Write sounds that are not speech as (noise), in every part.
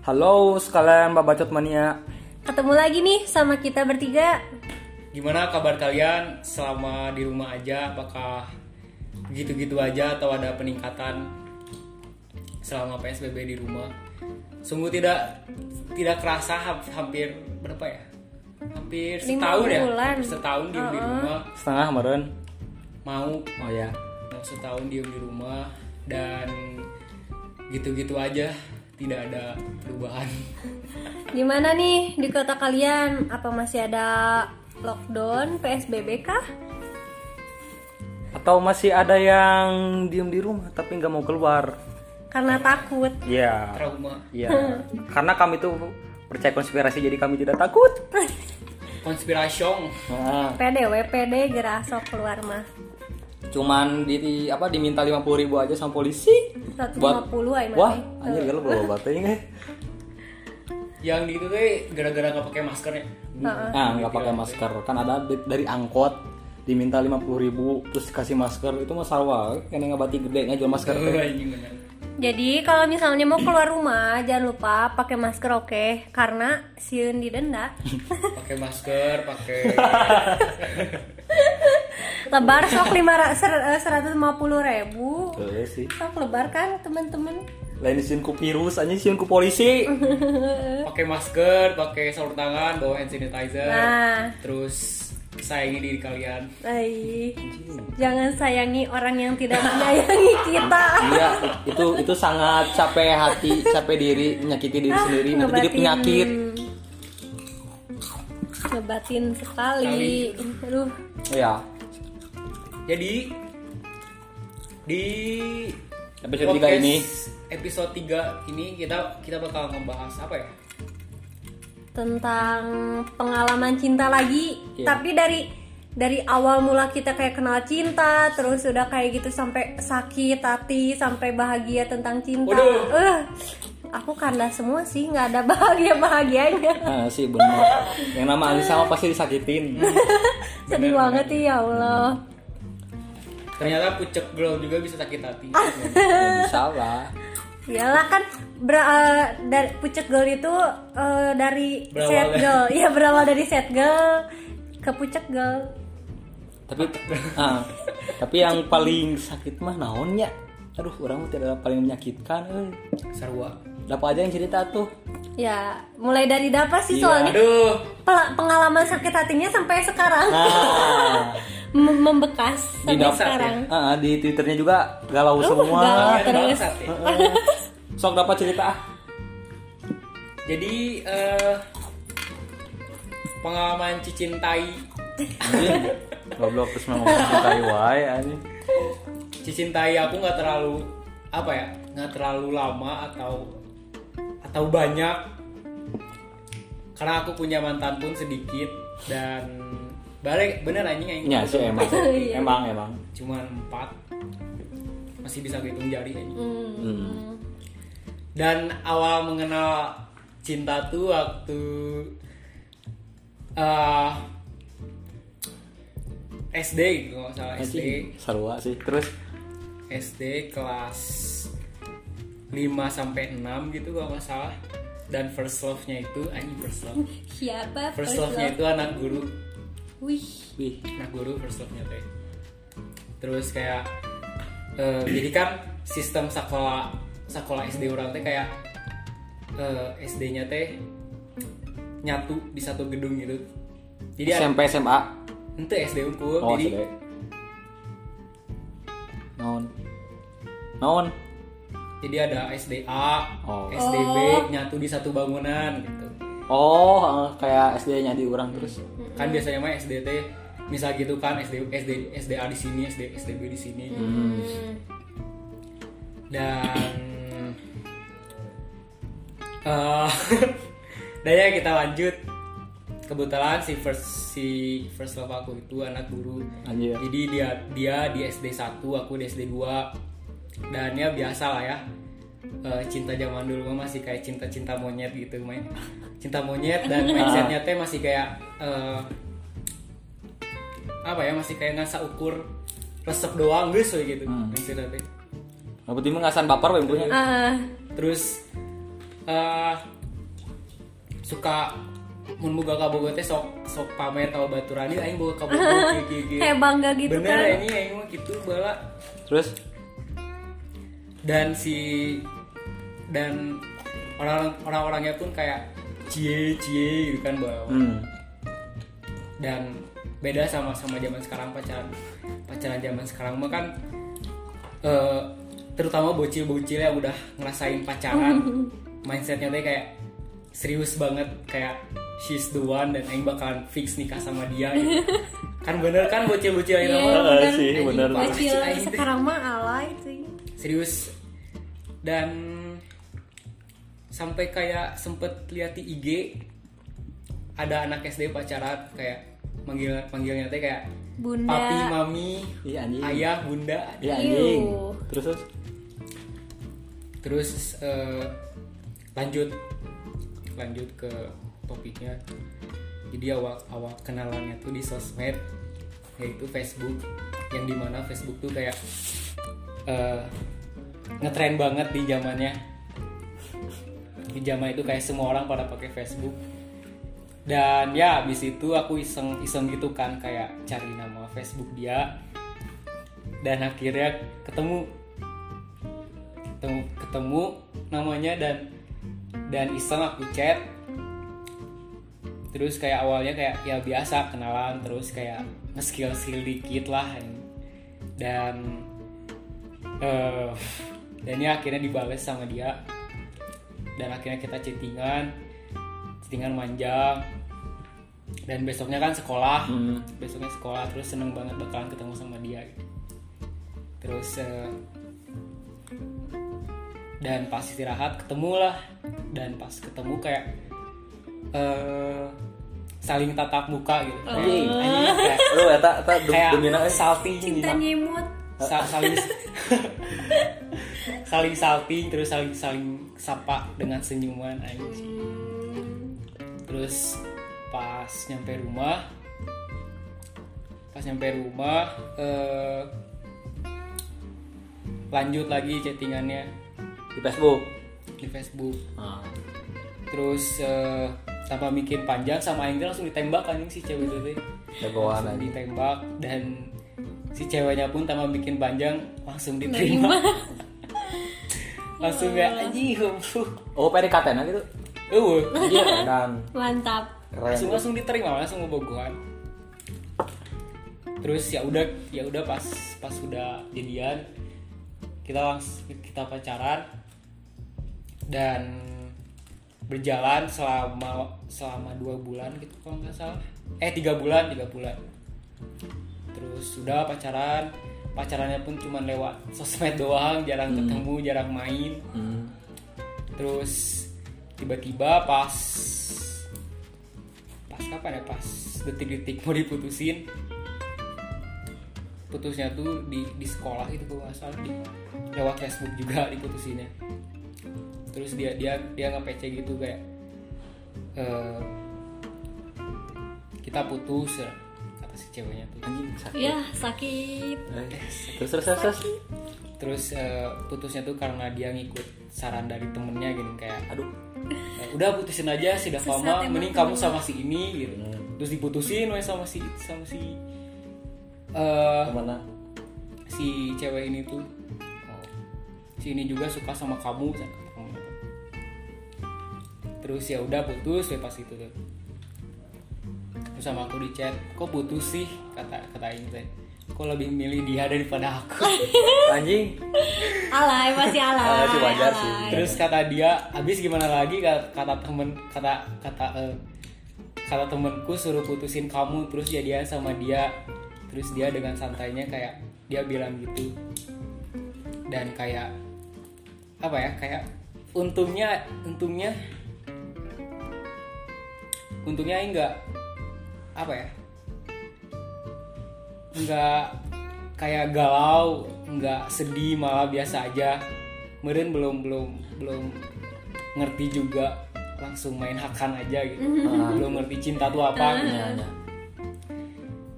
Halo sekalian Babacot Mania. Ketemu lagi nih sama kita bertiga. Gimana kabar kalian selama di rumah aja? Apakah gitu-gitu aja atau ada peningkatan selama PSBB di rumah? Sungguh tidak tidak kerasa ha- hampir berapa ya? Hampir setahun ya. bulan. Setahun diem di Uh-uh. rumah. Setengah kemarin. Mau Oh ya. mau setahun diem di rumah dan gitu-gitu aja tidak ada perubahan. Gimana nih di kota kalian? Apa masih ada lockdown, PSBB kah? Atau masih ada yang diem di rumah tapi nggak mau keluar? Karena takut. Iya. Trauma, Iya. Karena kami tuh percaya konspirasi jadi kami tidak takut. (laughs) konspirasi. Nah, PD, WPD gerasok keluar mah. Cuman di, di- apa diminta 50.000 ribu aja sama polisi. 150 ay Wah, mah. anjir kalau bawa batenya. Yang di itu tuh gara-gara nggak pakai masker ya. Nah, nggak pakai masker. Kan ada dari angkot diminta 50.000 ribu terus kasih masker itu masalah wae kena ngabati gede jual masker. Jadi kalau misalnya mau keluar rumah jangan lupa pakai masker oke karena siun didenda. pakai masker pakai (laughs) Lebar sok lima seratus lima puluh ribu. Tuh sih. Sok lebar kan teman-teman. Lain siun ku virus, anjing siun ku polisi. (laughs) pakai masker pakai sarung tangan bawa hand sanitizer Nah. terus sayangi diri kalian Ay, jangan sayangi orang yang tidak menyayangi kita. Iya, itu itu sangat capek hati, capek diri, menyakiti diri sendiri, nanti jadi penyakit. Ngebatin sekali. Aduh, Iya. Jadi di Episode tiga podcast ini. episode 3 ini kita kita bakal ngebahas apa ya tentang pengalaman cinta lagi. Iya. Tapi dari dari awal mula kita kayak kenal cinta, terus udah kayak gitu sampai sakit hati, sampai bahagia tentang cinta. Waduh. Eh, aku kandas semua sih, nggak ada (laughs) bahagia bahagianya. Nah, sih benar. Yang nama Alisa pasti disakitin. (laughs) Sedih banget ya Allah. Ternyata pucek girl juga bisa sakit hati Ya, bisa lah. Iyalah kan ber- eh, dari pucet girl itu eh, dari Berawal set girl, ya berawal dari set girl ke pucet girl. Tapi ah, tapi yang paling sakit mah naonnya? Aduh, orang tidak paling menyakitkan euy. sarwa Dapat aja yang cerita tuh. Ya mulai dari dapat sih Iya. soalnya aduh pel- pengalaman sakit hatinya sampai sekarang Nah, (laughs) Mem- membekas di sampai dap- sekarang. ah, di Twitternya juga galau semua. galau. Kalian terus. bangsat ya. Sok dapat cerita ah. jadi eh, pengalaman cicintai Goblok terus mau ngomong cintai wae anjing. cicintai aku nggak terlalu apa ya nggak terlalu lama atau atau banyak karena aku punya mantan pun sedikit dan balik bener anjing yang Ya sih emang. (laughs) Iya. emang emang. cuman empat masih bisa hitung jari anjing Hmm. Hmm. dan awal mengenal cinta tuh waktu eh, SD gitu kalau nggak salah SD sarua sih. Terus SD kelas 5 sampai 6 gitu kalau nggak salah dan first love-nya itu anjing first love Siapa? first love-nya itu anak guru Wih, wih, anak guru first love-nya teh terus kayak eh, jadi kan sistem sekolah sekolah SD orang teh kayak eh, SD-nya teh nyatu di satu gedung gitu jadi ada- SMP SMA. ente SD unggul Oh, jadi SD. Naon? Naon? jadi ada SDA Oh. SDB Oh. nyatu di satu bangunan gitu Oh, eh, kayak SD-nya di orang terus. kan biasanya mah SDT misal gitu kan SD SD SDA di sini SD SDB di sini Hmm. dan eh (laughs) dan ya kita lanjut kebetulan si first si first love aku itu anak guru Anjir. jadi dia dia di SD 1 aku di SD 2 dan ya biasa lah ya Eh, cinta zaman dulu mah masih kayak cinta-cinta monyet gitu main. Cinta monyet dan (laughs) mindsetnya teh masih kayak eh, apa ya masih kayak ngasa ukur resep doang guys gitu. Hmm. mindsetnya teh. Apa timu ngasan baper we punya. Ah, terus eh, suka mun boga kabogoh teh sok sok pamer kalau baturani aing boga kabogoh (laughs) kieu kieu kieu. kayak bangga gitu bener kan? ini aing mah gitu bala. Terus dan si dan orang orang-orangnya pun kayak cie cie gitu kan bahwa hmm. dan beda sama sama zaman sekarang pacaran pacaran zaman sekarang mah kan eh, terutama bocil-bocil yang udah ngerasain pacaran (laughs) mindsetnya teh kayak serius banget kayak she's the one dan aing bakalan fix nikah sama dia gitu. (laughs) kan bener kan bocil-bocil Iya, yang mah bener. sih, bener. Bocil sekarang mah alay sih serius dan sampai kayak sempet lihat di IG ada anak SD pacaran kayak manggil manggilnya teh kayak Bunda. papi mami Iya, anjing. ayah bunda Iya anjing. Terus terus. terus eh, lanjut lanjut ke topiknya jadi awal awal kenalannya tuh di sosmed yaitu Facebook yang di mana Facebook tuh kayak eh, ngetren banget di zamannya. Di zaman itu kayak semua orang pada pakai Facebook. Dan ya abis itu aku iseng iseng gitu kan kayak cari nama Facebook dia. Dan akhirnya ketemu ketemu ketemu namanya dan dan iseng aku chat. Terus kayak awalnya kayak ya biasa kenalan terus kayak nge-skill skill dikit lah. Dan eh dan ya akhirnya dibales sama dia. Dan akhirnya kita chattingan chattingan manjang dan besoknya kan sekolah. Hmm. besoknya sekolah terus seneng banget bakalan ketemu sama dia. Terus eh, dan pas istirahat ketemu lah dan pas ketemu kayak eh saling tatap muka gitu. Anjing, kayak, Lu eta eta kayak eh. salting cinta nyimut Sa- saling saling salting terus saling saling sapa dengan senyuman anjing. Terus pas nyampe rumah pas nyampe rumah eh, lanjut lagi chattingannya. Di Facebook. di Facebook. Ah. terus eh, tanpa mikir panjang sama Aing teh langsung ditembak anjing si cewek itu Jagoan langsung ditembak dan si ceweknya pun tanpa bikin panjang langsung diterima (laughs) langsung kayak anjing goblok. Oh, PDKT nah gitu. Eueuh. Iya, (laughs) dan mantap langsung keren. langsung diterima langsung ngebogohan terus ya udah ya udah pas pas sudah jadian kita langsung kita pacaran dan berjalan selama selama dua bulan gitu kalau nggak salah eh tiga bulan tiga bulan terus sudah pacaran pacarannya pun cuma lewat sosmed doang jarang ketemu jarang main. Hmm. terus tiba-tiba pas pas kapan ya? Pas detik-detik mau diputusin putusnya tuh di di sekolah itu kalau nggak salah di lewat Facebook juga diputusinnya. Terus dia dia dia nge PC gitu kayak eh, kita putus ya kata si ceweknya tuh Anjing sakit. ya sakit Eh, Terus terus terus. terus. terus eh, putusnya tuh karena dia ngikut saran dari temennya gini kayak Aduh. Eh, udah putusin aja si Sesat Davama mending kamu sama si ini gitu Hmm. terus diputusin weh sama si sama si eh Ke mana? si cewek ini tuh Oh. si ini juga suka sama kamu kamu. terus ya udah putus weh pas itu tuh terus sama aku di chat kok putus sih? kata kata ini teh kok lebih milih dia daripada aku? (laughs) Anjing. alay masih alay Alay wajar sih. terus kata dia habis gimana lagi? Kata, temen kata kata eh, kata temenku suruh putusin kamu terus jadian sama dia. Terus dia dengan santainya kayak dia bilang gitu. Dan kayak apa ya kayak untungnya untungnya untungnya enggak apa ya enggak kayak galau enggak sedih malah biasa aja meren belum belum belum ngerti juga langsung main hakan aja gitu Ah. belum ngerti cinta tuh apa gitu. Iya, iya.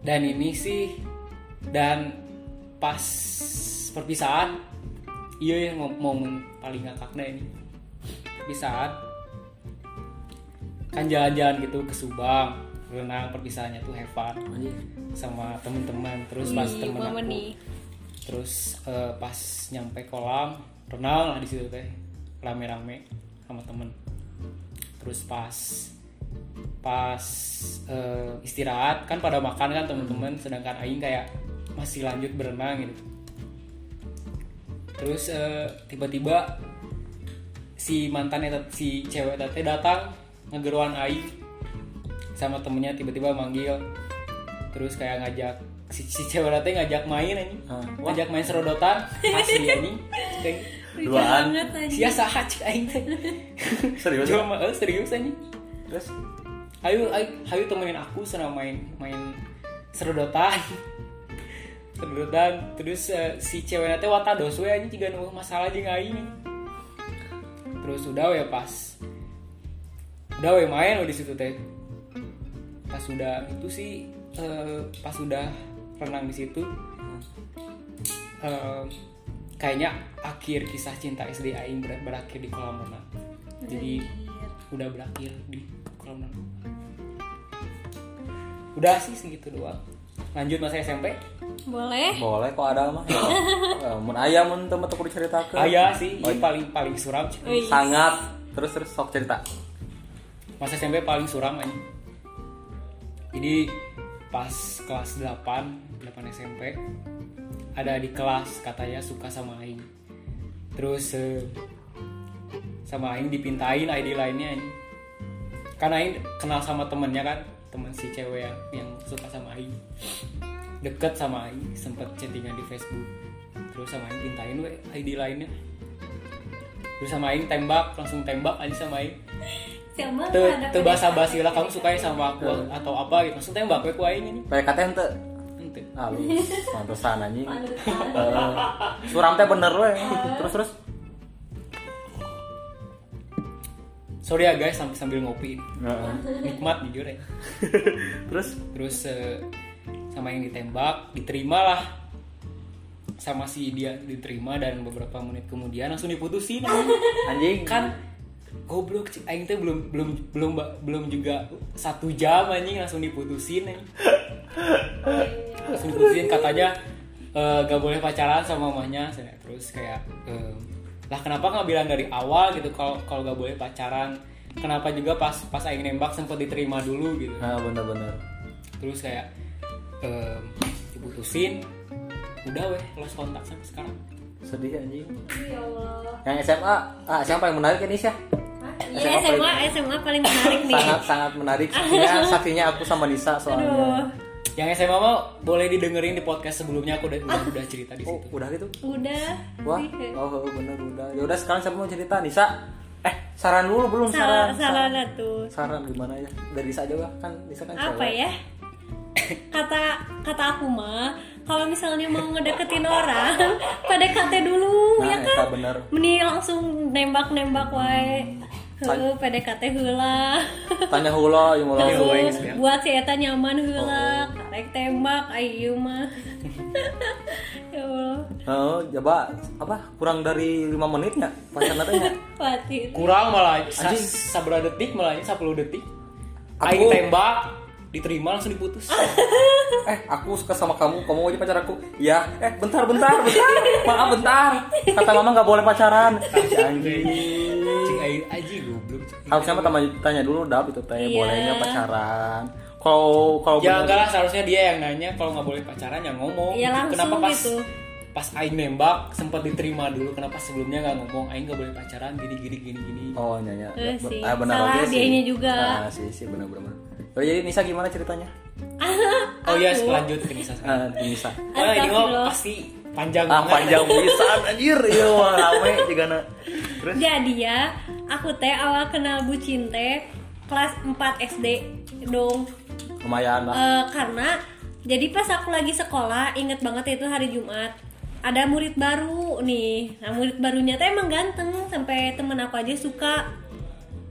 dan ini sih dan pas perpisahan iya ya mom- momen paling ngakaknya ini perpisahan kan jalan-jalan gitu ke Subang renang perpisahannya tuh have fun Anjing. sama temen-temen terus pas temen aku nih. terus eh, pas nyampe kolam renang lah di situ teh. Rame-rame sama temen. Terus pas pas eh, istirahat kan pada makan kan temen-temen sedangkan Aing kayak masih lanjut berenang gitu. Terus eh, tiba-tiba si mantannya si cewek tete datang ngegeruan Aing sama temennya tiba-tiba manggil. Terus kayak ngajak si, si cewek tete ngajak main ini. Ah, wah. ngajak main serodotan. (laughs) Asli ini. Kayak Duaan. aja. sia saha cik aing teh Serius? ya? cuma eh, serius aja Terus? Ayo ayo ayo temenin aku sana main main serodotan. Serodotan. Terus eh, si cewek teh watados we aja jika nunggu masalah jeung aing terus udah ya pas. Udah we main di situ teh pas udah itu sih eh, pas udah renang di situ eh, kayaknya akhir kisah cinta SD aing ber- berakhir di kolam renang jadi udah berakhir di kolam renang udah sih segitu doang lanjut masa SMP boleh boleh kok ada mah. Eh, (laughs) Mun aya mun teu teu kudu ceritakeun. ayah sih ini paling paling suram. Sangat. Terus terus sok cerita. masa SMP paling suram aja jadi pas kelas 8 8 SMP ada di kelas katanya suka sama Aing. Terus eh, sama Aing dipintain ID lainnya. Aing. karena Aing kenal sama temennya kan temen si cewek yang, yang suka sama Aing. Deket sama Aing sempet chattingan di Facebook. Terus sama Aing pintain we ID lainnya. Terus sama Aing tembak langsung tembak aja sama Aing te basa basi lah kamu sukanya sama aku atau apa gitu langsung tembak we ku aing ini PKT henteu. Ente. Halus. (laughs) Pantesan anjing. Pantesan. Eh, Suram teh bener we. Terus terus. sorry ya guys sambil sambil ngopi nikmat jujur ya (laughs) Terus terus eh, sama yang ditembak diterima lah sama si dia diterima dan beberapa menit kemudian langsung diputusin anjing kan goblok cik aing teh belum belum belum belum juga satu jam anjing langsung diputusin anjing. langsung diputusin katanya eh, gak boleh pacaran sama mamanya saya terus kayak eh, lah kenapa nggak bilang dari awal gitu kalau kalau gak boleh pacaran kenapa juga pas pas aing nembak sempat diterima dulu gitu Nah, bener-bener. terus kayak eh, diputusin udah weh lost kontak sampai sekarang Sedih anjing. ya Allah Yang SMA, ah SMA paling menarik ini sih. Iya SMA SMA paling menarik nih Sangat sangat menarik. Saksinya, (laughs) saksinya aku sama Nisa aduh soalnya. yang SMA mah boleh didengerin di podcast sebelumnya aku udah udah, udah cerita di Oh, situ udah gitu. udah Wah, oh bener udah. Ya udah sekarang siapa mau cerita? Nisa. Eh, saran dulu belum salah saran. salah lah tuh Saran gimana ya? Dari Nisa aja lah kan Nisa kan apa cewek. ya kata kata aku mah kalau misalnya mau ngedeketin orang (laughs) PDKT dulu Nah, ya kan bener. meni langsung nembak nembak wae Heuh, PDKT heula Tanya hula, yang geus, ya. buat si eta nyaman Oh. heula karek tembak ayo mah (laughs) ya Allah Oh, coba apa? Kurang dari 5 menit nggak? Pacarnya (laughs) teh kurang malah sa Anjing. sabar detik malah 10 detik Aku- aing tembak diterima langsung diputus (laughs) Eh, aku suka sama kamu, kamu aja pacar aku. Ya, eh bentar, bentar, bentar. Maaf bentar. Kata mama nggak boleh pacaran. Anjing. aing aji goblok. Harusnya tanya, tanya dulu dap itu teh Iya. boleh nggak pacaran. Kalau kalau ya enggak lah seharusnya dia yang nanya kalau nggak boleh pacaran ya ngomong Iya, langsung kenapa pas gitu. pas aing nembak sempat diterima dulu kenapa sebelumnya nggak ngomong aing nggak boleh pacaran gini gini gini gini Oh nyanyi. Eh, sih. Ah, benar Salah sih. juga. Ah, sih sih benar benar. Oh, jadi Nisa gimana ceritanya? (laughs) oh iya lanjut ke Nisa Ah, sekarang. Nisa. oh ini mah pasti panjang Ah, banget panjang pisan anjir. Iya, rame juga Terus Jadi ya, aku teh awal kenal bucin teh kelas 4 SD dong. lumayan lah. Eh, karena jadi pas aku lagi sekolah, inget banget itu hari Jumat. Ada murid baru nih. Nah, murid barunya teh emang ganteng sampai temen aku aja suka.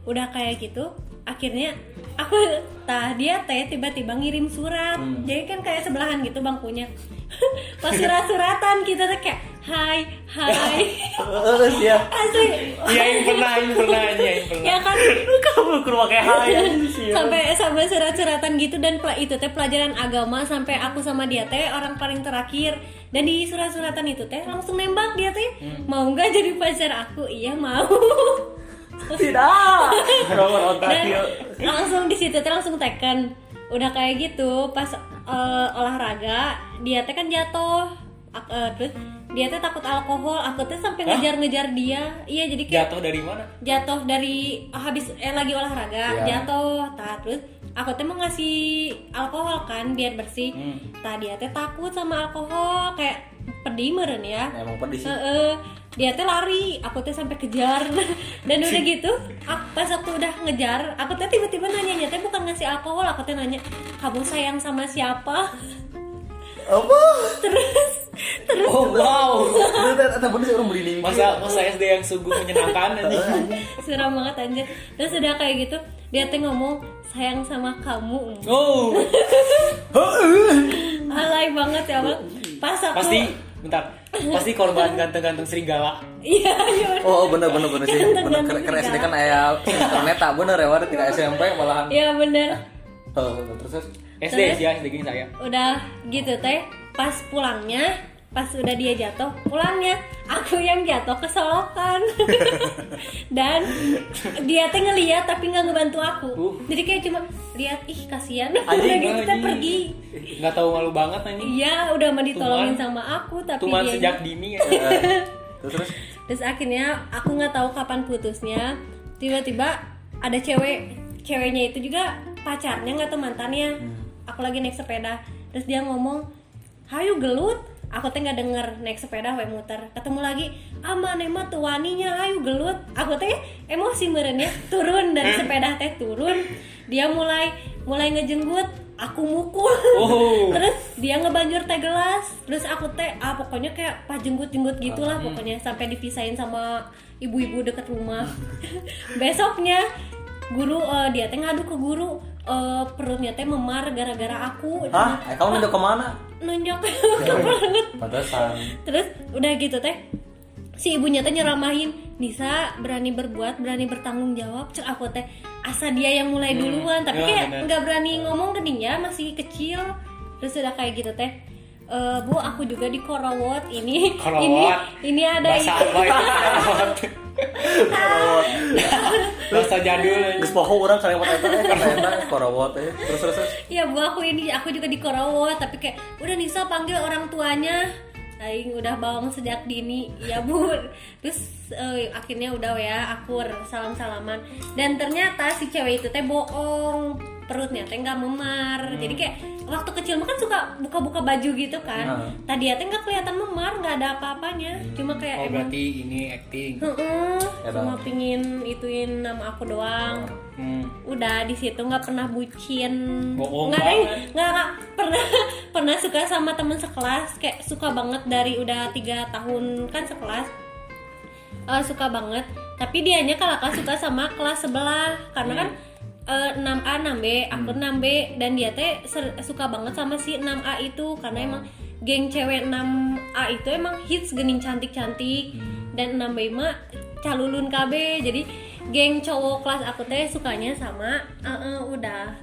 Udah kayak gitu, akhirnya aku tah dia teh tiba-tiba ngirim surat. Jadi kan kayak sebelahan gitu bangkunya. (laughs) pas surat-suratan kita teh kayak hai hai sia. asli Iya yang pernah, yang pernah, iya yang (laughs) pernah. ya kan Kamu ke rumah kayak hai sia. sampai sampai surat-suratan gitu dan itu teh pelajaran agama sampai aku sama dia teh orang paling terakhir dan di surat-suratan itu teh langsung nembak dia teh mau nggak jadi pacar aku iya mau (laughs) Tidak. Nomor otak dan ya. langsung di situ teh langsung teken udah kayak gitu pas eh, olahraga dia teh kan jatuh eh, terus dia teh takut alkohol aku teh sampai ngejar-ngejar dia iya jadi kayak Jatuh dari mana? jatuh dari habis eh lagi olahraga Ya. jatuh tah terus aku teh mau ngasih alkohol kan biar bersih Hmm. tah dia teh takut sama alkohol kayak pedih meren ya Emang pedih sih. Heeh. Dia teh lari aku teh sampai kejar. (laughs) Dan udah gitu pas aku udah ngejar aku teh tiba-tiba nanya teh bukan ngasih alkohol? Aku teh nanya kamu sayang sama siapa? (laughs) Apa? terus terus. Oh wow. (laughs) Bener sih orang nih. Masa masa SD yang sungguh menyenangkan anjing. suram banget anjir. Terus udah kayak gitu dia teh ngomong sayang sama kamu. Oh, alay banget ya bang. Pas aku pasti bentar. Pasti korban ganteng-ganteng serigala. iya iya Oh, oh, bener bener bener sih. Bener keren SD kan aya internet tak bener ya waduh tidak SMP malahan. iya bener Oh, terus terus. SD sih ya, SD gini saya. udah gitu teh pas pulangnya pas udah dia jatuh pulangnya aku yang jatuh kesolokan (laughs) dan dia teh ngeliat tapi nggak ngebantu aku Uh. jadi kayak cuma lihat ih kasihan udah gitu anjing. pergi Nggak tahu malu banget anjing. iya udah mau ditolongin Tuman. sama aku tapi Tuman dia sejak dini ya. (laughs) Terus terus. terus akhirnya aku nggak tahu kapan putusnya tiba-tiba ada cewek ceweknya itu juga pacarnya nggak tahu mantannya aku lagi naik sepeda terus dia ngomong hayu gelut aku teh nggak denger naik sepeda we muter. Ketemu lagi ama nema tuh waninya hayu gelut. Aku teh emosi meren ya turun dari sepeda teh turun. Dia mulai mulai ngejenggut aku mukul. Oh. (laughs) terus dia ngebanjur teh gelas. Terus aku teh ah pokoknya kayak pas jenggut-jenggut gitulah pokoknya sampai dipisahin sama ibu-ibu deket rumah. (laughs) Besoknya guru eh, dia teh ngadu ke guru eh, perutnya teh memar gara-gara aku. Hah? Eh, kamu nunjuk ke mana? Nunjuk. (laughs) Banget. Pantesan. terus udah gitu teh si ibunya teh nyeramahin Nisa berani berbuat berani bertanggung jawab. Cek aku teh asa dia yang mulai duluan tapi Ya, kayak nggak berani ngomong ke dia masih kecil. Terus udah kayak gitu teh Eh, bu aku juga di korowot ini Korowot? ini ini ada Bahasa apa itu? (laughs) Korowot. (laughs) Bahasa jadul. Geus poho urang kalimat eta eh karena eta korawot eh. Terus terus terus. ya bu aku ini aku juga di korowot tapi kayak udah Nisa panggil orang tuanya Aing udah bawang sejak dini ya bu terus eh, akhirnya udah ya akur salam salaman dan ternyata si cewek itu teh bohong perutnya teh nggak memar. Jadi kayak waktu kecil mah kan suka buka-buka baju gitu kan. Nah. tadi ya teh nggak kelihatan memar nggak ada apa-apanya. Cuma kayak Oh emang berarti ini acting. Heeh, Ya cuma pingin ituin nama aku doang. Hmm. udah di situ nggak pernah bucin. Nggak ada banget. nggak pernah (laughs) pernah suka sama temen sekelas. Kayak suka banget dari udah tiga tahun kan sekelas. Eh, suka banget. Tapi dianya kalau kelas suka sama kelas sebelah. Karena kan eh, 6A 6B aku 6B dan dia teh suka banget sama si 6A itu. Karena emang geng cewek 6A itu emang hits gening cantik-cantik. Dan 6B mah calulun KB jadi geng cowok kelas aku teh sukanya sama eh, eh, udah.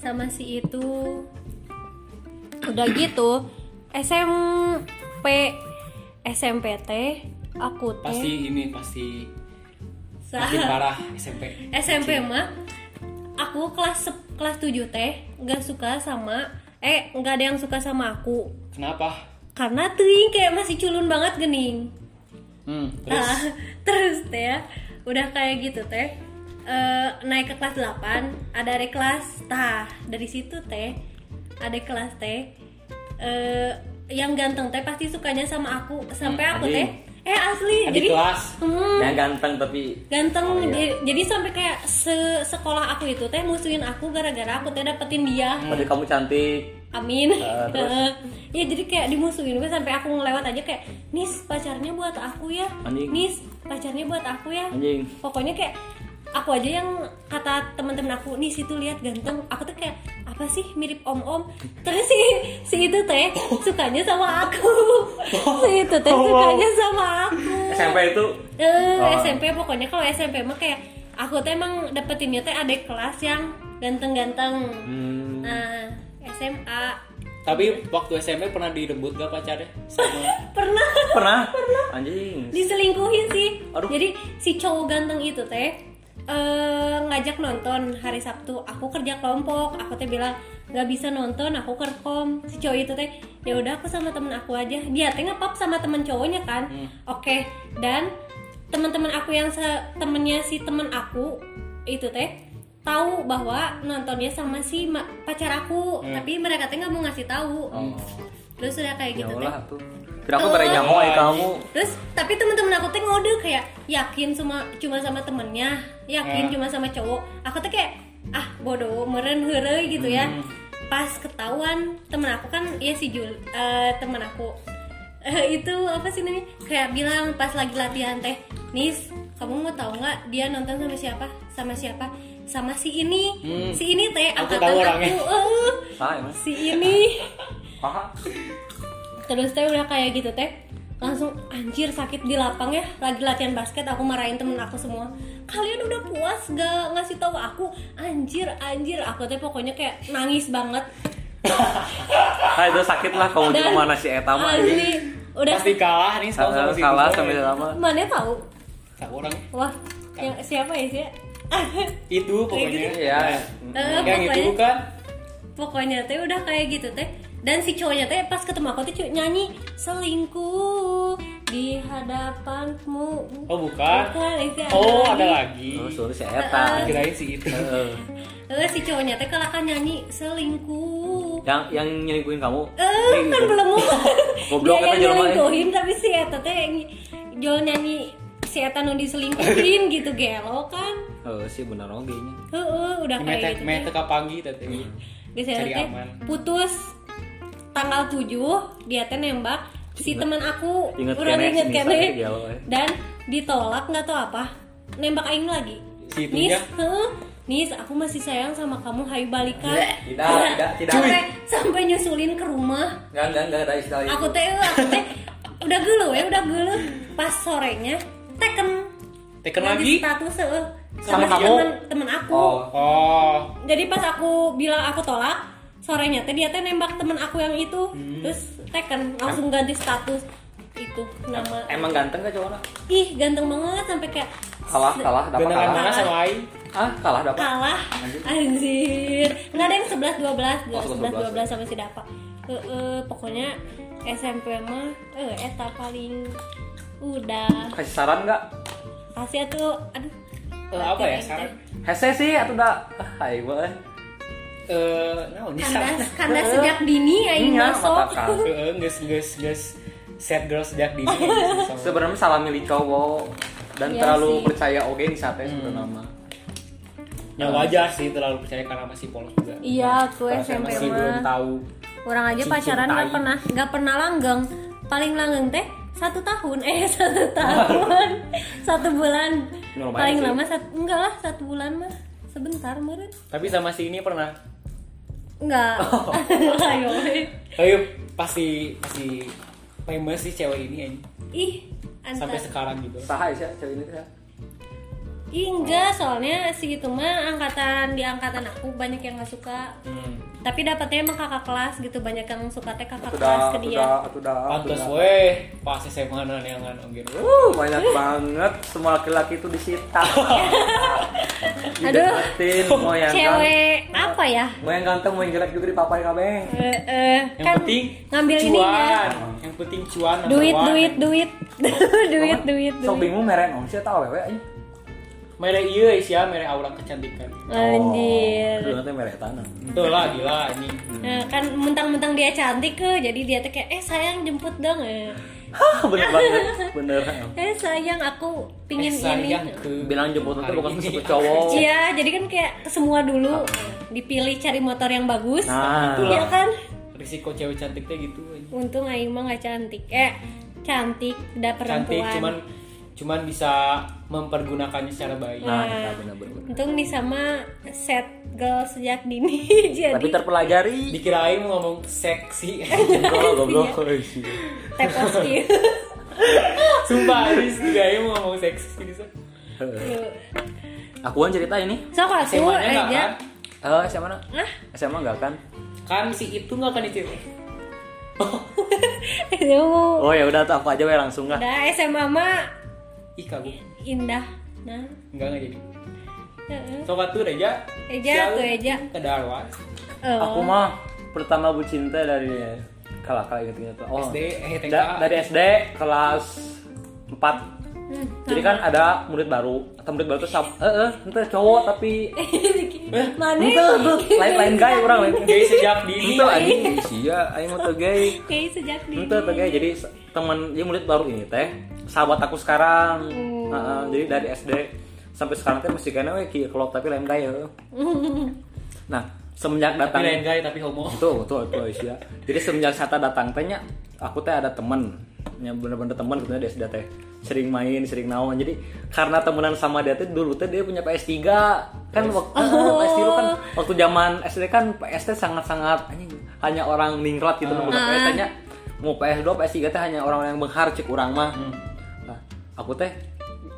Sama si itu. Udah gitu SMP SMP teh aku teh Pasti ini pasti Sa- makin parah SMP. SMP mah aku kelas kelas 7 teh nggak suka sama eh nggak ada yang suka sama aku. Kenapa? karena tuh kayak masih culun banget gening. Hmm, terus Ah, (laughs) terus? teh ya udah kayak gitu teh. Eh, naik ke kelas 8 ada kelas tah dari situ teh adik kelas teh eh, yang ganteng teh pasti sukanya sama aku sampai Hmm, aku teh eh asli adik jadi kelas. hmm, Yang ganteng tapi ganteng Oh, iya. jadi, jadi sampai kayak se- sekolah aku itu teh musuhin aku gara-gara aku teh dapetin dia tadi kamu cantik. amin Ah, (laughs) terus? Heeh. ya jadi kayak dimusuhin gue sampai aku ngelewat aja kayak nis pacarnya buat aku ya Anjing. nis pacarnya buat aku ya Anjing. pokoknya kayak aku aja yang kata teman-teman aku nis itu lihat ganteng. Aku tuh kayak apa sih? Mirip om om terus si si itu teh sukanya sama aku. (laughs) Si itu teh sukanya sama aku. SMP itu? Eh Oh. SMP pokoknya kalau SMP mah kayak aku tuh emang dapetinnya teh adik kelas yang ganteng-ganteng. Hmm, nah SMA Tapi waktu SMP pernah direbut gak pacarnya? (laughs) Sama pernah? Pernah. Anjing. Diselingkuhin sih. Aduh. jadi si cowok ganteng itu teh eh, ngajak nonton hari Sabtu. Aku kerja kelompok. Aku teh bilang nggak bisa nonton aku kerkom si cowok itu teh ya udah aku sama temen aku aja. Dia teh ngepop sama temen cowoknya kan. Oke. Dan teman-teman aku yang temennya si temen aku itu teh tahu bahwa nontonnya sama si pacar aku. Tapi mereka teh nggak mau ngasih tahu. Oh. Terus udah kayak ya gitu teh Bere nyaho eh, kamu Terus tapi teman-teman aku tuh ngode kayak yakin cuma cuma sama temennya, yakin Hmm. cuma sama cowok. Aku tuh kayak ah bodoh meren heureuy gitu ya. Hmm. Pas ketahuan temen aku kan ya si Jul eh, temen aku Eh, itu apa sih namanya kayak bilang pas lagi latihan teh Nis kamu mau tahu nggak dia nonton sama siapa sama siapa sama si ini Hmm. si ini teh Aku angkatan orangnya. aku salah emang si ini (laughs) terus teh udah kayak gitu teh langsung anjir sakit di lapang ya lagi latihan basket aku marahin temen aku semua. Kalian udah puas gak ngasih tahu aku? Anjir anjir aku teh pokoknya kayak nangis banget. (laughs) Nah itu sakit lah kamu juga mana si Eta mah asli ini udah Pasti kalah nih sama sama Eh, si kalah itu. sampai lama mana tahu? Orang. Wah yang siapa ya sih? Itu pokoknya. Eh, Yang itu pokoknya- bukan. pokoknya teh udah kayak gitu teh dan si cowoknya teh pas ketemu aku tuh nyanyi selingkuh di hadapanmu Oh bukan. bukan Oh lagi. ada lagi. oh suruh si Eta Kirain si itu. Heeh. Eh, si cowoknya teh kalau kan nyanyi selingkuh. yang yang nyelingkuhin kamu Eh, kan belum mau. (laughs) Goblok Dia eta yang jelema, nyelingkuhin tapi si Eta teh yang jual nyanyi si Eta nu diselingkuhin (laughs) gitu gelo kan. oh sih bener oge nya Heeh, udah kayak gitu. meh teh. teka pagi tadi. Geus teh aman. putus tanggal 7 dia teh nembak si teman aku Inget urang kene, inget kene eh. dan ditolak nggak tahu apa nembak aing lagi Si Nis, heeh, Nis, aku masih sayang sama kamu, hayu balikan. Tidak, tidak, tidak. Sampai, sampai nyusulin ke rumah. Enggak, enggak, enggak ada istilah. Aku teh, aku teh udah gelo ya, udah gelo. Pas sorenya, teken. Teken lagi? status heeh. Sama si kamu? temen, temen aku. Oh, Oh. Jadi pas aku bilang aku tolak, sorenya teh dia teh nembak temen aku yang itu. Hmm. Terus teken, langsung ganti status itu nama. emang ganteng gak cowoknya? Ih, ganteng banget sampai kayak Kalah, kalah, dapat kalah. mana sama Aing? Ah, kalah dapat. kalah anjir nggak ada yang 11 12 Oh, 11 12 sama si Dapa Eh, eh, pokoknya SMP mah eh eta paling udah Kasih saran nggak? kasih atuh aduh Eh, apa ya saran? Hese sih, atau udah? Ah, Hai, boleh. Eh, nih saran? kandas kandas sejak dini aing Iya, masuk geus geus geus set girl sejak dini. (laughs) Sebenarnya salah milih cowok dan Iya terlalu sih. percaya oke di saatnya sebenarnya nama. Ya wajar sih terlalu percaya karena masih polos juga. iya tuh Karena SMP masih belum mah tahu. orang aja pacaran nggak pernah nggak pernah langgeng paling langgeng teh satu tahun (laughs) eh satu tahun (laughs) satu bulan paling sih. lama satu enggak lah satu bulan mah sebentar meren Tapi sama si ini pernah. Enggak. (laughs) Oh. Ayo. Ayo pasti pasti famous sih cewek ini anjing. Ih, sampai antar. sekarang gitu. Sahai sih cewek ini teh. Ih, enggak, soalnya si itu mah angkatan di angkatan aku banyak yang nggak suka. Hmm. Tapi dapatnya emang kakak kelas gitu, banyak yang suka teh kakak Atuh kelas ke dia. atuh dah. Dah. weh pas SMA neangan gitu. Uh, banyak banget semua laki-laki itu disita. (laughs) Aduh. Mau yang ganteng, Cewek apa ya? mau yang ganteng, mau yang jelek juga dipapai kabeh. Eh, eh, Yang kan penting ngambil cuan. ininya. Yang penting cuan number Duit, one. duit, duit. (laughs) duit, duit, Sok duit. bingung meren om sih tahu wewe anjing. Mere iya sih ya, mere aura kecantikan. Anjir. Dulu nanti mere tanah. Tuh lah gila anjing. Nah, kan mentang-mentang dia cantik ke, jadi dia tuh kayak eh sayang jemput dong. Eh, Hah, bener banget, bener. (laughs) Eh sayang aku pingin Eh, ini. sayang ke Bilang jemput itu bukan ini. kesebut cowok. (laughs) Iya, jadi kan kayak semua dulu dipilih cari motor yang bagus. Nah, Itulah. Iya kan? Risiko cewek cantik teh gitu. Untung Aing mah gak cantik. Eh, cantik, udah Cantik perempuan. cuman cuman bisa mempergunakannya secara baik. Nah Nah. kita bener-bener Untung nih sama set girl sejak dini (laughs) jadi tapi terpelajari. Dikirain mau ngomong seksi. (laughs) Goblok goblok type of (laughs) skill. sumpah Aris dikirain mau ngomong seksi gitu. Aku kan cerita ini. Sok aku SMA-nya nggak aja. kan? Eh SMA mana Nah, SMA enggak kan? Kan si itu nggak akan diceritain. Itu oh ya udah tuh aku aja we langsung lah. Udah SMA mah ih kagum indah. Nah, enggak nggak jadi. Heeh. sobat tuh Reja. Eja tuh Eja. ke Darwan Oh. aku mah pertama bu cinta dari kalah kalah inget inget oh. SD eh TK. Da- dari SD kelas 4 Hmm, jadi kan ada murid baru atau murid baru tuh sab eh eh ente cowok tapi (laughs) mana? ente lain lain gay orang lain gay sejak dini. Ente lagi sia aing mah teu gay. Kayak sejak dini. ente teu gay. Jadi teman dia murid baru ini teh sahabat aku sekarang. Hmm. Heeh, jadi dari SD sampai sekarang teh masih kena we kelop tapi lain gay heuh. (laughs) nah semenjak tapi datang lain gay tapi homo. Betul betul betul Aisyah (laughs) jadi semenjak Sata datang tehnya aku teh ada temen yang bener-bener teman gitu dia SD teh sering main sering naon. Jadi karena temenan sama dia teh dulu teh dia punya PS3 kan waktu PS3 kan waktu zaman SD kan PS teh sangat-sangat anjing, hanya orang ningrat gitu uh. PS nya mau PS2 PS3 teh hanya orang yang benghar cek urang mah. Nah, aku teh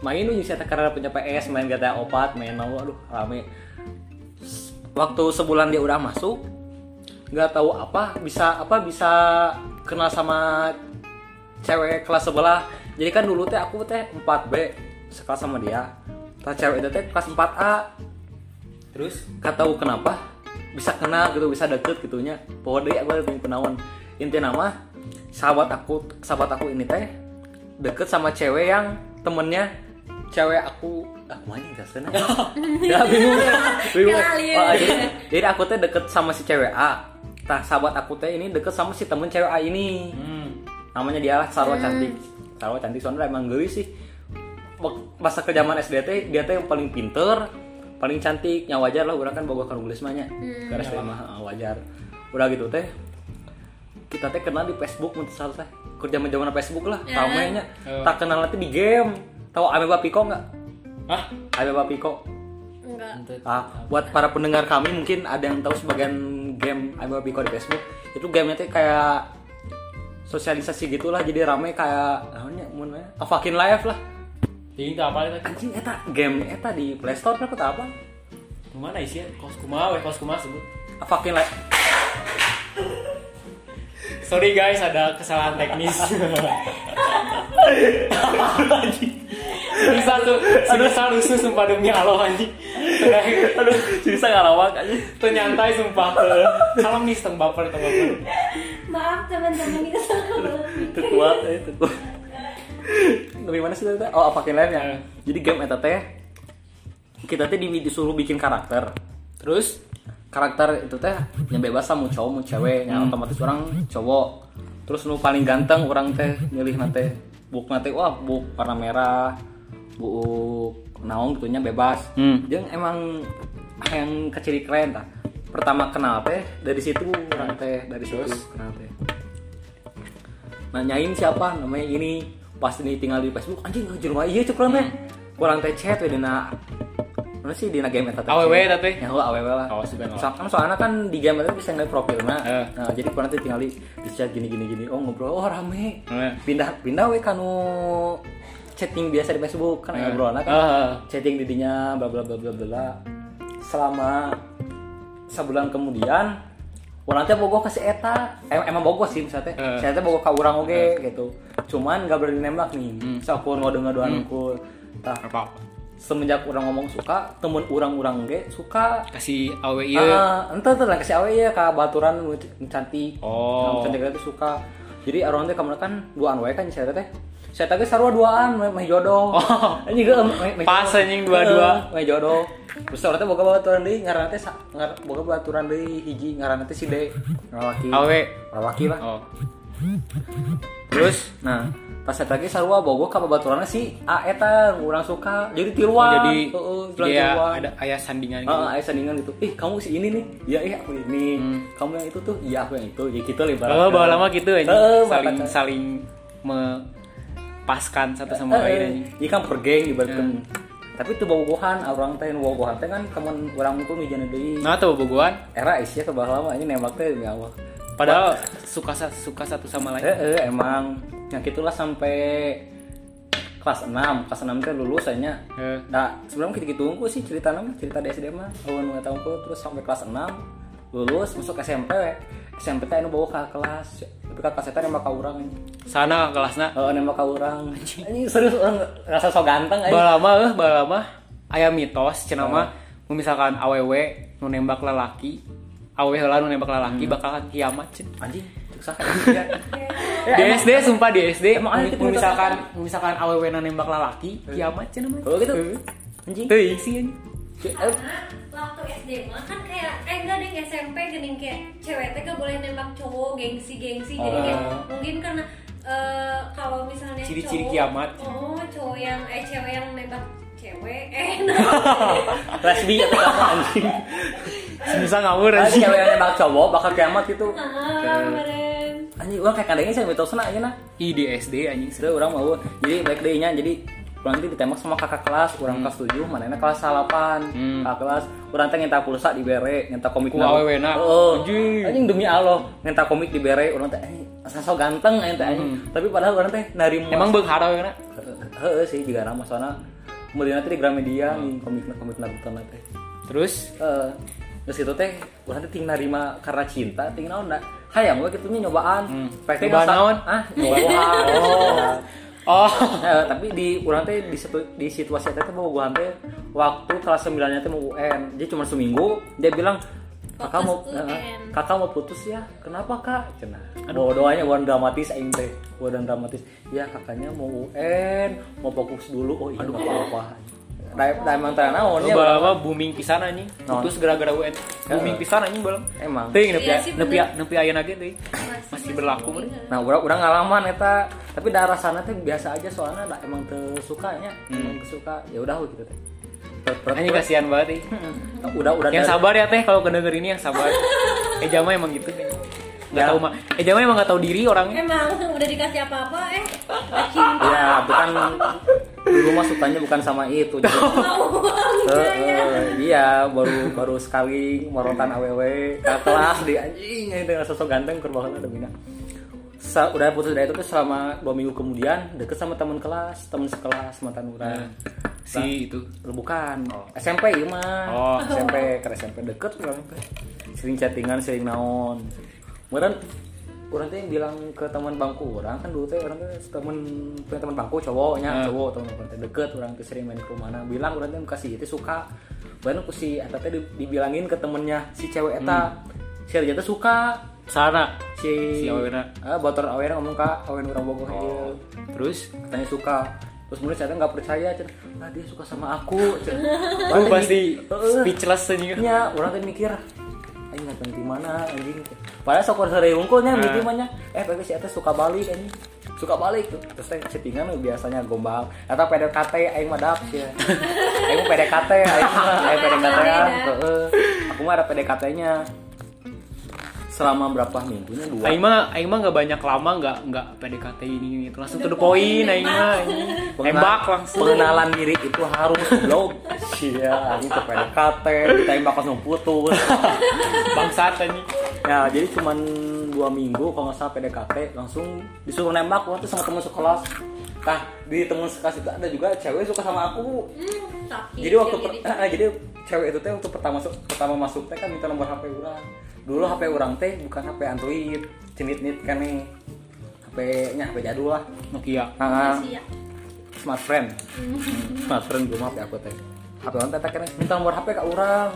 main nih saya karena punya PS main GTA 4 main naon aduh rame waktu sebulan dia udah masuk nggak tahu apa bisa apa bisa kenal sama cewek kelas sebelah. Jadi kan dulu teh aku teh 4B sekelas sama dia. Tah cewek itu teh kelas 4A terus gak tahu kenapa bisa kenal gitu bisa deket gitunya. Bahwa dia aku lebih kenawan inti nama sahabat aku sahabat aku ini teh deket sama cewek yang temennya cewek aku aku mana gak sana. (laughs) Ya bingung. Bingung. Oh, jadi, jadi aku teh deket sama si cewek A. Tah sahabat aku teh ini deket sama si temen cewek A ini. Hmm. namanya dia lah Sarwa cantik. Sarwa cantik soalnya emang geulis sih. Masa ke zaman SD teh dia teh yang paling pinter paling cantik. Yang wajar lah orang kan boga kan nulis mahnya karena SD mah ah, wajar. Udah gitu teh kita teh kenal di Facebook mun salah teh kerja zaman Facebook lah ramainya. Oh. tak kenal nanti di game. Tahu Ameba Pico nggak ah Ameba Pico Enggak. Ah, buat para pendengar kami mungkin ada yang tahu sebagian game Ameba Pico di Facebook. Itu gamenya teh kayak sosialisasi gitulah jadi rame kayak namanya mana Avakin Live lah. Jadi itu apa lagi? Anjing eta game eta di Play Store apa apa? Ke mana isi kos kumaha weh kos kumaha sebut. Avakin Live. Sorry guys ada kesalahan teknis (laughs) bisa tuh bisa lusuh sumpah demi Allah anjing. (laughs) Aduh bisa ngalawak aja tuh nyantai sumpah. Salam nih setengah baper baper. Maaf teman-teman itu salah. itu kuat eh, itu kuat. Dari mana sih teh? Oh Avakin Live ya jadi game eta teh kita teh di- disuruh bikin karakter. Terus karakter itu teh yang bebas lah mau cowok mau cewek. Yang otomatis orang cowok. Terus nu paling ganteng orang teh milih nanti buk nanti wah buk warna merah buk naong gitunya bebas. Hmm. Jeung emang yang kecil keren tah. Pertama kenal teh dari situ orang teh dari situ kenal teh. Nanyain siapa namanya ini pas ini tinggal di Facebook anjing anjir mah iya cek teh. Kurang teh chat we dina mana sih dina game eta teh? AWW eta teh? ya aww lah. Oh. So- kan soalnya kan di game itu bisa ngeliat profilnya. Eh. nah jadi kurang teh tinggal di di chat gini gini gini. Oh ngobrol oh rame. Pindah pindah we kanu chatting biasa di Facebook kan Eh. ngobrol kan. Ah. chatting di dinya bla bla bla bla bla. Selama sebulan kemudian orang teh bogoh ke si eta. Em emang bogoh sih misalnya teh Eh. si eta bogoh ke urang oge gitu. Cuman gak berani nembak nih. Hmm. so aku ngode ngodean aku tah semenjak orang ngomong suka temen urang-urang ge suka. Kasih awe iya Ah, ente tuh lah kasih awe ya ke baturan cantik. Oh. Cantik itu suka. Jadi orang teh kamar kan duaan wae kan saya teh saya teh sarua duaan meh jodoh Oh. anjing Pas, anjing, dua-dua. Heeh, meh jodoh terus orang teh boga baturan deui ngaranna teh sa- ngar- boga baturan deui hiji ngaranna teh si De lalaki awe lalaki lah oh terus nah pas saya lagi sarua bogo ka babaturanna si A eta urang suka jadi Oh, tiruan jadi Heeh, dia tiruan. ada ayah sandingan gitu Ah, ayah sandingan gitu. Ih, kamu si ini nih. Iya, iya aku ini. Kamu yang itu tuh. Iya, aku yang itu. Ya gitu lah ibaratnya. oh bawa lama gitu aja saling saling me paskan satu sama lain anjing. Iya kan per geng ibaratkan. Tapi itu bobogohan orang teh nu bobogohan teh kan kamu orang itu mijana deui. Nah tuh bobogohan. Era isya ke lama ini nembak teh demi Allah. Padahal suka suka satu sama lain. Eh, eh, emang yang gitulah sampai kelas 6 kelas 6 teh lulus aja Eh. nah sebelum gitu gitu ungu sih cerita nama cerita di SD mah awan nggak tahu terus sampai kelas 6 lulus masuk SMP we. SMP teh anu bawa ke kelas tapi ke kelas eta nembak ka urang. Sana kelasna. Oh, nembak ka urang anjing serius orang rasa so ganteng anjing Balama eh balama aya mitos cenah mah misalkan awewe nu nembak lalaki awewe heula nu nembak lalaki bakalan kiamat cen. anjing Di SD (laughs) sumpah di SD misalkan misalkan awewe nembak lalaki kiamat cenah mah. Oh, gitu? Anjing Teuing sih anjing. Cek, eh, waktu SD mah kan kayak eh enggak deh SMP gening kayak cewek teh gak boleh nembak cowok gengsi gengsi jadi kayak Oh. mungkin karena eh, kalau misalnya Ciri-ciri cowok- kiamat. oh cowok yang eh cewek yang nembak cewek eh lesbi atau apa anjing. Bisa ngawur anjing. cewek yang nembak cowok bakal kiamat gitu. Kemarin. Anjing orang kayak kadangnya saya mitosna aja nah. Ih di SD anjing. Itu orang mau. Jadi baik deh nya jadi nanti ditembak sama kakak kelas orang kelas 7 mana kelas 8 Hmm. kakak kelas orang teh minta pulsa di bere minta komik Ku awewena. oh Anjing. demi Allah minta komik di bere orang teh eh asa so ganteng aing teh anjing. Tapi padahal orang teh Hmm. Emang beunghar aweuna. heeh sih juga nama soalnya. Kemudian nanti di Gramedia nih komik komik Naruto teh Terus? Eh, terus itu teh urang teh ting narima karena cinta ting naon da hayang we kitu nya nyobaan. Hmm. Ngasa- naon? ah (laughs) oh oh (laughs) tapi di urang teh di di situasi teh bawa gua teh waktu kelas 9 nya teh mau UN. Dia cuma seminggu dia bilang kakak mau eh, kakak mau putus ya? Kenapa kak? Cenah bawa doanya bawa dramatis aing teh. Bawa dramatis. Ya kakaknya mau UN mau fokus dulu. Oh iya apa-apa Nah, nah, emang teh naon ya Balama booming pisan anjing. Putus gara-gara UN. Booming pisan anjing balam. emang Teuing nepi Iya nepi nepi ayeuna ge teuing. Masih berlaku bener. Nah, udah udah ngalaman eta. Tapi darah sana teh biasa aja soalnya da, emang teu sukanya, emang teu suka. Ya udah gitu teh. Pret. kasihan banget nih. Udah udah Yang sabar ya teh kalau kedenger ini yang sabar. (laughs) Eja mah emang gitu. Enggak Ya. tahu mah. Eja mah emang enggak tahu diri orangnya. emang (laughs) udah dikasih apa-apa eh gak cinta Ya, bukan dulu mah sukanya bukan sama itu. Jadi, Eh, saya eh, iya, baru baru sekali morotan awewe ke kelas di anjing dengan sosok ganteng ke bawah ada bina. Sa- udah putus dari itu tuh selama dua minggu kemudian deket sama teman kelas, teman sekelas mantan orang. Si itu. bukan SMP iya mah Oh. SMP ke SMP deket sering chattingan sering naon kemudian orang teh bilang ke teman bangku orang kan dulu teh orang teh teman punya teman bangku cowoknya Hmm. cowok teman orang teh deket orang teh sering main ke rumahna bilang orang teh kasih itu suka Bahkan ku si eta teh di- dibilangin ke temennya si cewek eta si Arja teh suka Sana. si Hmm. Si awena. ah batur awena ngomong ka awen orang Bogor Oh. Terus katanya suka terus kemudian saya nggak percaya cenah ah dia suka sama aku (laughs) Aku Orang pasti mi- Heeh. speechless anjing. nya orang teh mikir aing nggak tahu di mana anjing padahal sok sore unggulnya mikir mah nya eh tapi si eta suka balik anjing suka balik tuh. Terus teh chattingan we biasanya gombal. Atau PDKT aing mah dap sih. (laughs) Aing PDKT aing mah aing PDKT heeh. Aku mah ada PDKT-nya selama berapa minggunya dua. Aing mah aing mah enggak banyak lama enggak enggak PDKT ini itu langsung to the point aing mah. Tembak langsung. pengenalan diri itu harus blog. Sia ini ke PDKT ditembak langsung putus. Bangsat anjing. ya jadi cuman dua minggu kalau nggak salah PDKT langsung disuruh nembak waktu sama teman sekelas nah di teman sekelas itu ada juga cewek suka sama aku Hmm, sakit jadi waktu per- jadi. eh, jadi cewek itu teh waktu pertama masuk pertama masuk teh kan minta nomor HP orang. Dulu HP orang teh bukan HP Android cenit nit kan nih. HP nya HP jadul lah. Nokia. Ah, Masih ya. smart friend. Smart friend gue maaf ya aku teh. HP orang teh kan minta nomor HP ke orang.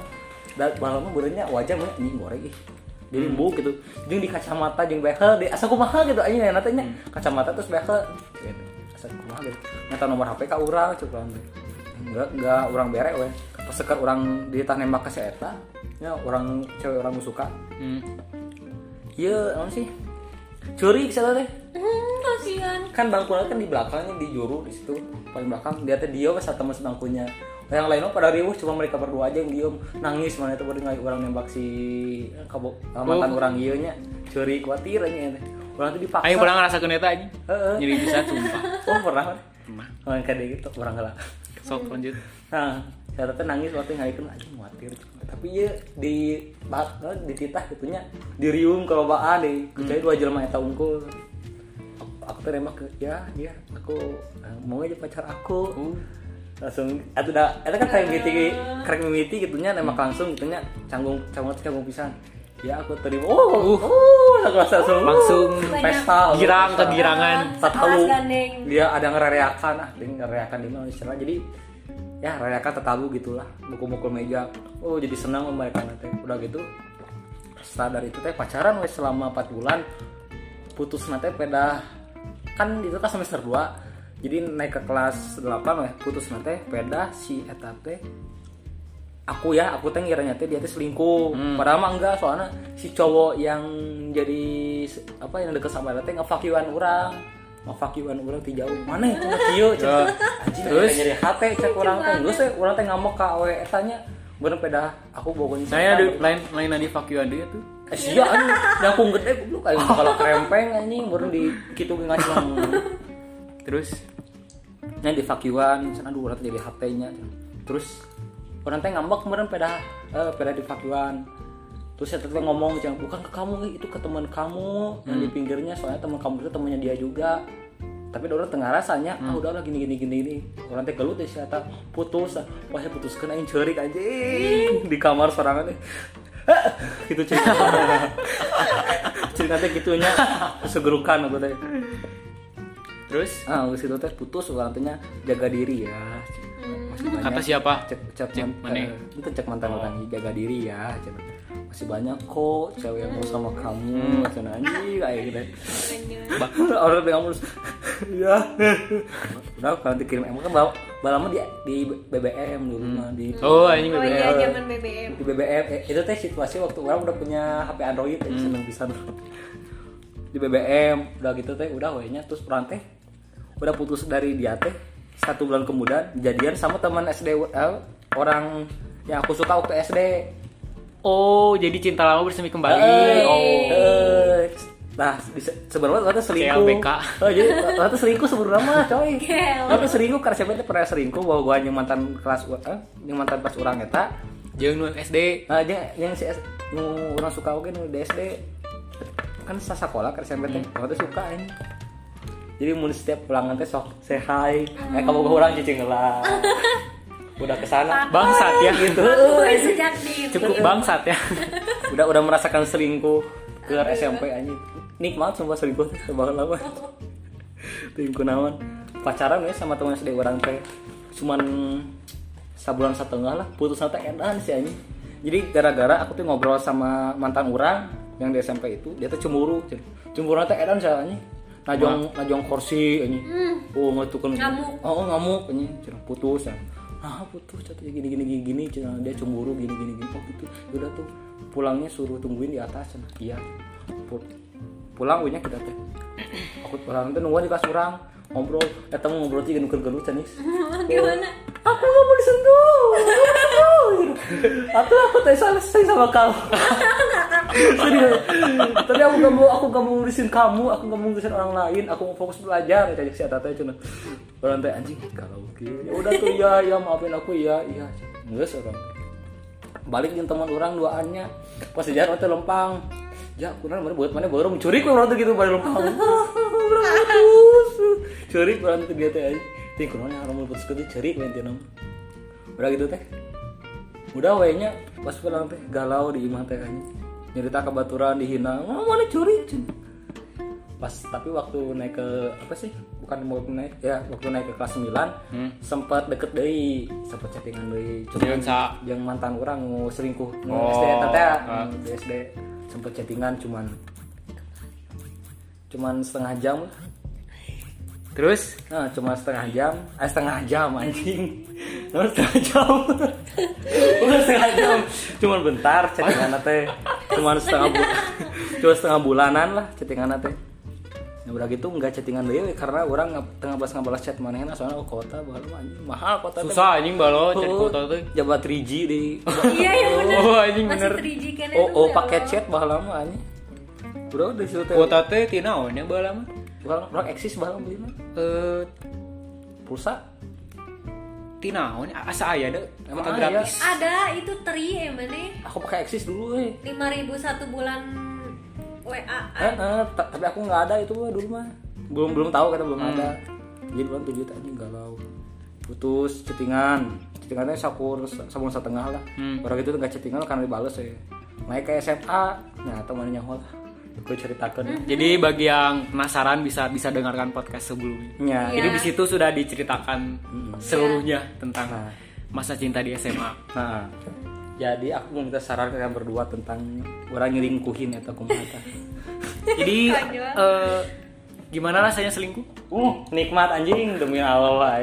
Dan balama benernya wajah mah anjing goreng ih. Jadi embuk gitu. Jeung di kacamata jeung behel di asa kumaha gitu anjing aya teh nya. Kacamata terus behel. Gitu kumaha gitu minta nomor HP ka urang teh enggak enggak urang berek we pas sekar urang ditah nembak ka si eta nya urang cewek urang nu suka. Hmm. ieu naon sih. Curi saya teh. Hmm, kasihan. kan bangkunya kan di belakangnya di juru di situ. Paling belakang dia teh dia sama teman sebangkunya. Yang lainnya pada riuh cuma mereka berdua aja yang diem nangis mana itu baru orang nembak si kabo mantan Oh. orang iya nya. Curi khawatir aja teh orang tuh dipaksa. Aing pernah ngerasakeun eta anjing. Heeh. Jadi bisa sumpah. oh pernah? Pernah. oh yang kayak gitu pernah nggak lah. Sok lanjut. nah saya teh nangis waktu ngalikin aja khawatir. Tapi ya di bah- di titah gitunya di riung kalau baan deh kecuali dua jelma eta unggul aku, nembak ke ya dia aku eh, mau aja pacar aku. Langsung itu udah itu kan kayak mimiti kayak mimiti gitunya nembak langsung gitunya canggung canggung canggung pisan. Ya aku terima. Oh oh aku langsung Langsung pesta girang kegirangan. tak tahu Kelas dia ada ngereakan ah dia ngereakan di mana istilah jadi ya reakan tetabu gitulah. Mukul-mukul meja. Oh jadi senang mereka nanti. Udah gitu setelah dari itu teh. Pacaran wes selama 4 bulan. Putus nanti peda kan itu kan semester 2 jadi naik ke kelas 8 weh putus nanti peda si eta teh aku ya aku teh ngiranya teh dia teh selingkuh. Padahal mah enggak soalnya si cowok yang jadi apa yang deket sama dia teh ngefakiwan orang ngefakiwan orang ti jauh. Mana itu kieu cenah anjing terus? nyari hate cek orang teh. geus teh urang teh ngamuk ka awe eta nya bener peda aku bogoin Saya ada lain lain di fuck you dia tuh. Eh sia anjing, nyakung gede goblok aing (laughs) kalau krempeng anjing baru di kitu ngacung. Terus? Nya di fakiwan, sana aduh urang teh jadi HP-nya. Terus orang teh ngambek kemarin peda eh peda di fakiwan. Terus saya tetep ngomong jangan bukan ke kamu itu ke teman kamu yang di pinggirnya soalnya teman kamu itu temannya dia juga. Tapi orang tengah rasanya ah udahlah gini gini gini gini. Orang teh gelut deh siapa putus. ah. Wah saya putuskan aing ceurik anjing di kamar sorangan teh. gitu cerita (laughs) cerita teh gitunya segerukan aku teh terus ah itu teh putus orang tehnya jaga diri ya masih kata siapa? cek cek, Cek mana? eh, itu cek mantan orang jaga diri ya cek. masih banyak kok cewek yang mau sama kamu cina anjing kayak gitu (laughs) orang tengah mulus. Ya udah kalau dikirim emang kan bawa balama di di BBM dulu mah di Oh, anjing Oh BBM. iya zaman BBM. di BBM eh, itu teh situasi waktu orang udah punya HP Android ya seneng bisa di BBM udah gitu teh udah wehnya terus orang teh udah putus dari dia teh satu bulan kemudian jadian sama teman SD eh, orang yang aku suka waktu SD Oh, jadi cinta lama bersemi kembali. Eh, oh. eh, nah sebenarnya ternyata selingkuh. CLBK. oh jadi ternyata selingkuh sebenarnya mah coy. Ternyata selingkuh karena siapa teh pernah selingkuh? Bahwa gua yang mantan kelas eh, yang mantan kelas orang eta. Jeung nu SD. Nah, yang si nu orang suka oke nu SD kan sa sekolah kan SMP teh orang teh suka ini jadi mun setiap pulangan teh sok say hi. Eh kamu ke orang cicing lah (laughs) udah ke sana? Bangsat ya. Gitu. (laughs) Di Cukup bangsat ya. (laughs) udah udah merasakan selingkuh ke SMP anjing. Nikmat sumpah selingkuh teh sebanget lama. Selingkuh naon. Pacaran ya sama teman SD orang teh. Cuman sebulan setengah lah putus nanti edan sih anjing. Jadi gara-gara aku tuh ngobrol sama mantan orang yang di SMP itu dia tuh cemburu cemburu. Nanti edan sih anjing najong najong kursi anjing oh ngatukan Ngamuk. oh oh, ngamuk anjing Cen, putus ya. Ah putus cata gini gini gini gini Cen. dia cemburu gini gini gini. Oh gitu. Udah tuh pulangnya suruh tungguin di atas Cen. iya. Pu- pulang wihnya kita teh. Aku pulang teh nungguan di kelas orang ngobrol. Eh temu ngobrol tiga nuker gelut canis (laughs) Gimana? aku nggak mau disentuh aku aku teh selesai sama kamu. Serius. tapi aku gak mau aku gak mau ngurusin kamu aku gak mau ngurusin orang lain. Aku mau fokus belajar. Kayak si Atata cina orang teh anjing kalau gitu. Ya udah tuh ya ya maafin aku ya iya. Enggak orang. Balik jeung teman orang duaannya. Pas jalan teh lempang. Ya kurang mana buat mana baru mencuri kok orang tuh gitu balik lempang. Curi orang tuh dia teh ting kurang orang mau putus gitu curi kau yang udah gitu teh udah waynya pas pulang teh galau di imah teh aja nyerita kebaturan dihina. Oh, mana curi? Pas tapi waktu naik ke apa sih? Bukan mau naik ya waktu naik ke kelas 9 sempat deket deui sempat chattingan Jeung sa- yang mantan orang mau selingkuh Oh, SD eta teh ah. nu di SD sempat chattingan cuman cuman setengah jam Terus? Nah, cuma setengah jam, eh setengah jam anjing. Nah, setengah jam. (laughs) Udah setengah jam. Cuma bentar chattingan teh. Cuma setengah bu cuma setengah bulanan lah chattingan teh. Nah, udah gitu enggak chattingan deui karena orang nggak tengah balas ngabalas chat manehna soalnya oh, kota bahala anjing mahal kota teh. susah anjing balo chat Oh, kota tuh. Jabat 3G di Iya ya bener. Oh, anjing Masih bener. 3G kan Oh, oh ya pakai Allah. chat bahala mah anjing. Bro, di situ teh. Kota teh tina naon ya baheula mah? Orang orang eksis beli mah. Eh, Pulsa. Tinaon asa aya deh Emang foto aya? gratis. Ada itu tri ya mana? Aku pakai eksis dulu eh. Lima ribu satu bulan WA. Eh, eh, ta- tapi aku nggak ada itu dulu mah. Belum belum tahu kata belum ada. Jadi bulan tujuh juta anjing galau. Putus chattingan. Chattingannya sakur sabun setengah lah. Hmm. Orang itu nggak chattingan karena dibales ya. Naik ke SMA. Nah, temannya nyaho lah. Aku ceritakan. Jadi bagi yang penasaran bisa bisa dengarkan podcast sebelumnya. Ya. Iya. Jadi di situ sudah diceritakan seluruhnya tentang Nah. masa cinta di SMA. Nah, jadi aku mau minta saran ke kalian berdua tentang orang nyelingkuhin atau kumaha. (laughs) Jadi eh, gimana rasanya selingkuh? Uh, nikmat anjing demi Allah.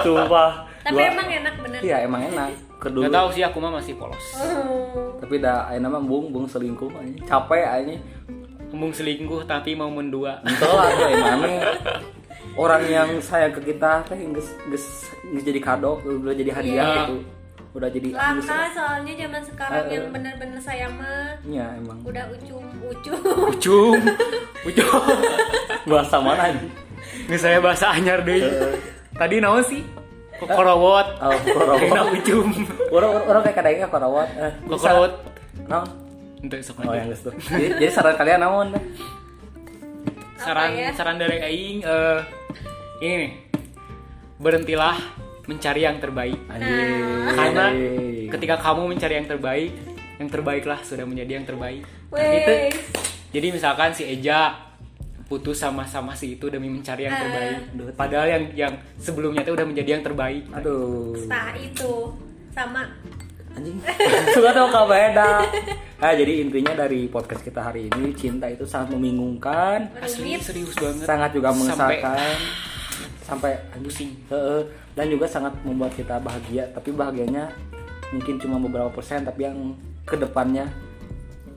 Sumpah. Tapi Dua- emang enak bener. Iya, emang enak. Kedua. Gak tahu sih aku mah masih polos. (laughs) Tapi dah ayeuna mah bung bung selingkuh anjing. Capek anjing. Ngomong selingkuh tapi mau mendua. Entah lah (laughs) tuh emang orang yang sayang ke kita teh geus geus geus jadi kado, udah jadi hadiah Iya. gitu. Udah jadi Langka soalnya zaman sekarang eh. yang bener-bener sayang mah Iya, emang. udah ucum ucum. Ucung, (laughs) ucung. Bahasa mana? Nggak saya bahasa anyar deh. Tadi naon sih? Kokorowot. Oh, kokorowot. Kena ucum. Orang orang kayak kadang kokorowot. Eh, Kokorowot. Naon? Untuk sok Oh, aja. yang. Jadi, jadi saran kalian naon saran ya? saran dari aing eh, ini nih berhentilah mencari yang terbaik Anjing. karena ketika kamu mencari yang terbaik yang terbaiklah sudah menjadi yang terbaik Nah, itu jadi misalkan si Eja putus sama-sama si itu demi mencari yang Ah. terbaik. Padahal yang yang sebelumnya itu udah menjadi yang terbaik. Aduh. Nah itu sama anjing. (laughs) Suka tau kak beda nah jadi intinya dari podcast kita hari ini cinta itu sangat membingungkan. Asli serius banget. Sangat juga Sampai- mengesahkan. (sighs) Sampai anjing Pusing. Heeh. dan juga sangat membuat kita bahagia. Tapi bahagianya mungkin cuma beberapa persen tapi yang ke depannya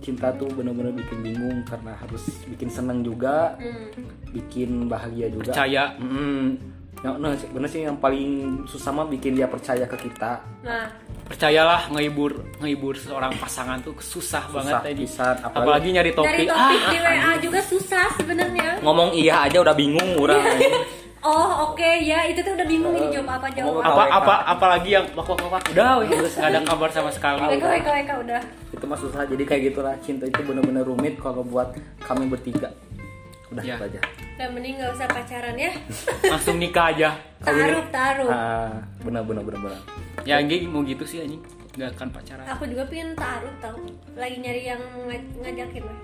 cinta tuh bener-bener bikin bingung karena harus bikin seneng juga Hmm. bikin bahagia juga. Percaya. Mm, yang nah, bener sih yang paling susah mah bikin dia percaya ke kita. Nah, percayalah ngehibur ngehibur seorang pasangan tuh susah, banget Susah tadi. pisan, apalagi- apalagi, nyari topik. Topik ah, di WA juga susah sebenarnya. ngomong iya aja udah bingung orang (laughs) Oh oke ya itu tuh udah bingung ini jawab apa jawab Ngomong apa. apa apa apalagi yang wak wak wak udah weh, terus nggak ada kabar sama sekali Weka weka weka udah. itu mah susah jadi kayak gitulah cinta itu bener-bener rumit kalau buat kami bertiga udah Ya. aja Udah mending nggak usah pacaran ya. langsung nikah aja Taruh taruh. ah benar benar benar benar ya anjing mau gitu sih anjing nggak akan pacaran Aku juga pengen taruh tau. Lagi nyari yang ngaj- ngajakin lah.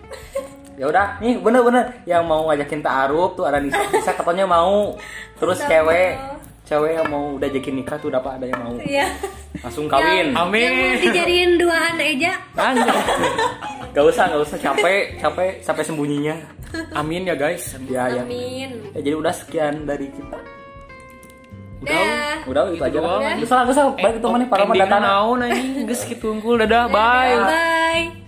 ya udah nih bener-bener yang mau ngajakin taaruf tuh ada Nisa, Nisa katanya mau terus Udah cewek mau. cewek yang mau udah jakin nikah tuh dapat ada yang mau Iya. langsung kawin Yang, Amin. yang mau dijadiin duaan aja. Gak usah gak usah capek capek sampai sembunyinya amin ya guys ya ya Amin. Ya, jadi udah sekian dari kita udah Dah. udah itu aja lah doang. Bisa lah, bisa. Balik itu mana para Endingnya mendatang. naon anjing geus kitu unggul dadah bye Bye.